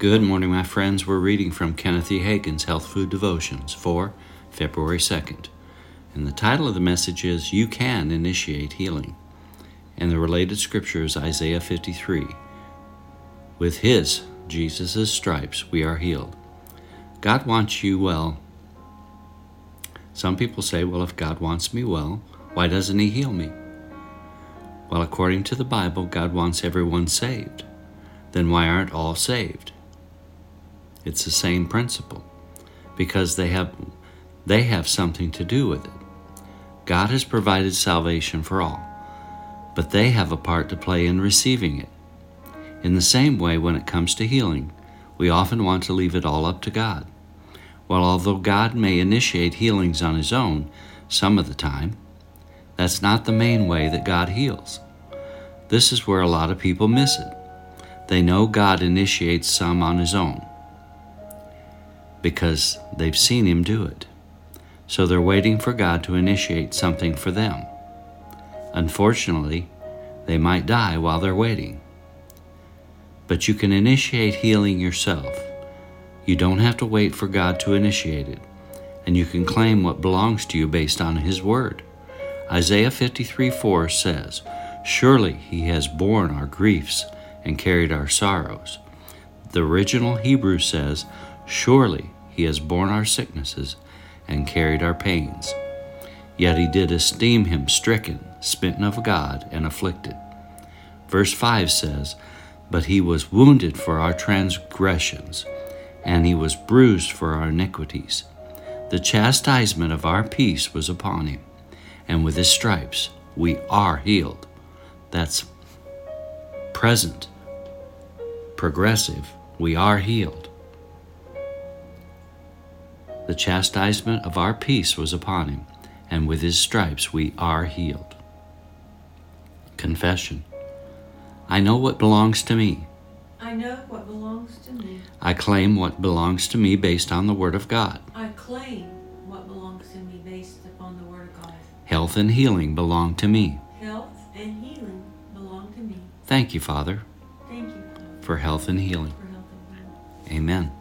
Good morning, my friends. We're reading from Kenneth E. Hagin's Health Food Devotions for February 2nd. And the title of the message is You Can Initiate Healing. And the related scripture is Isaiah 53. With His, Jesus' stripes, we are healed. God wants you well. Some people say, well, if God wants me well, why doesn't He heal me? Well, according to the Bible, God wants everyone saved. Then why aren't all saved? It's the same principle because they have they have something to do with it. God has provided salvation for all, but they have a part to play in receiving it. In the same way, when it comes to healing, we often want to leave it all up to God. Well, although God may initiate healings on His own some of the time, that's not the main way that God heals. This is where a lot of people miss it. They know God initiates some on His own because they've seen Him do it. So they're waiting for God to initiate something for them. Unfortunately, they might die while they're waiting. But you can initiate healing yourself. You don't have to wait for God to initiate it, and you can claim what belongs to you based on His Word. Isaiah 53 4 says, Surely He has borne our griefs and carried our sorrows. The original Hebrew says, Surely He has borne our sicknesses and carried our pains. Yet He did esteem Him stricken, smitten of God, and afflicted. Verse 5 says, But He was wounded for our transgressions, and He was bruised for our iniquities. The chastisement of our peace was upon Him, and with His stripes we are healed. That's present, progressive. We are healed. The chastisement of our peace was upon him, and with his stripes we are healed. Confession I know what belongs to me. I know what belongs to me. I claim what belongs to me based on the Word of God. I claim what belongs to me based upon the Word of God. Health and healing belong to me. Health and healing belong to me. Thank you, Father, Thank you Father, for health and healing. for health and healing. Amen.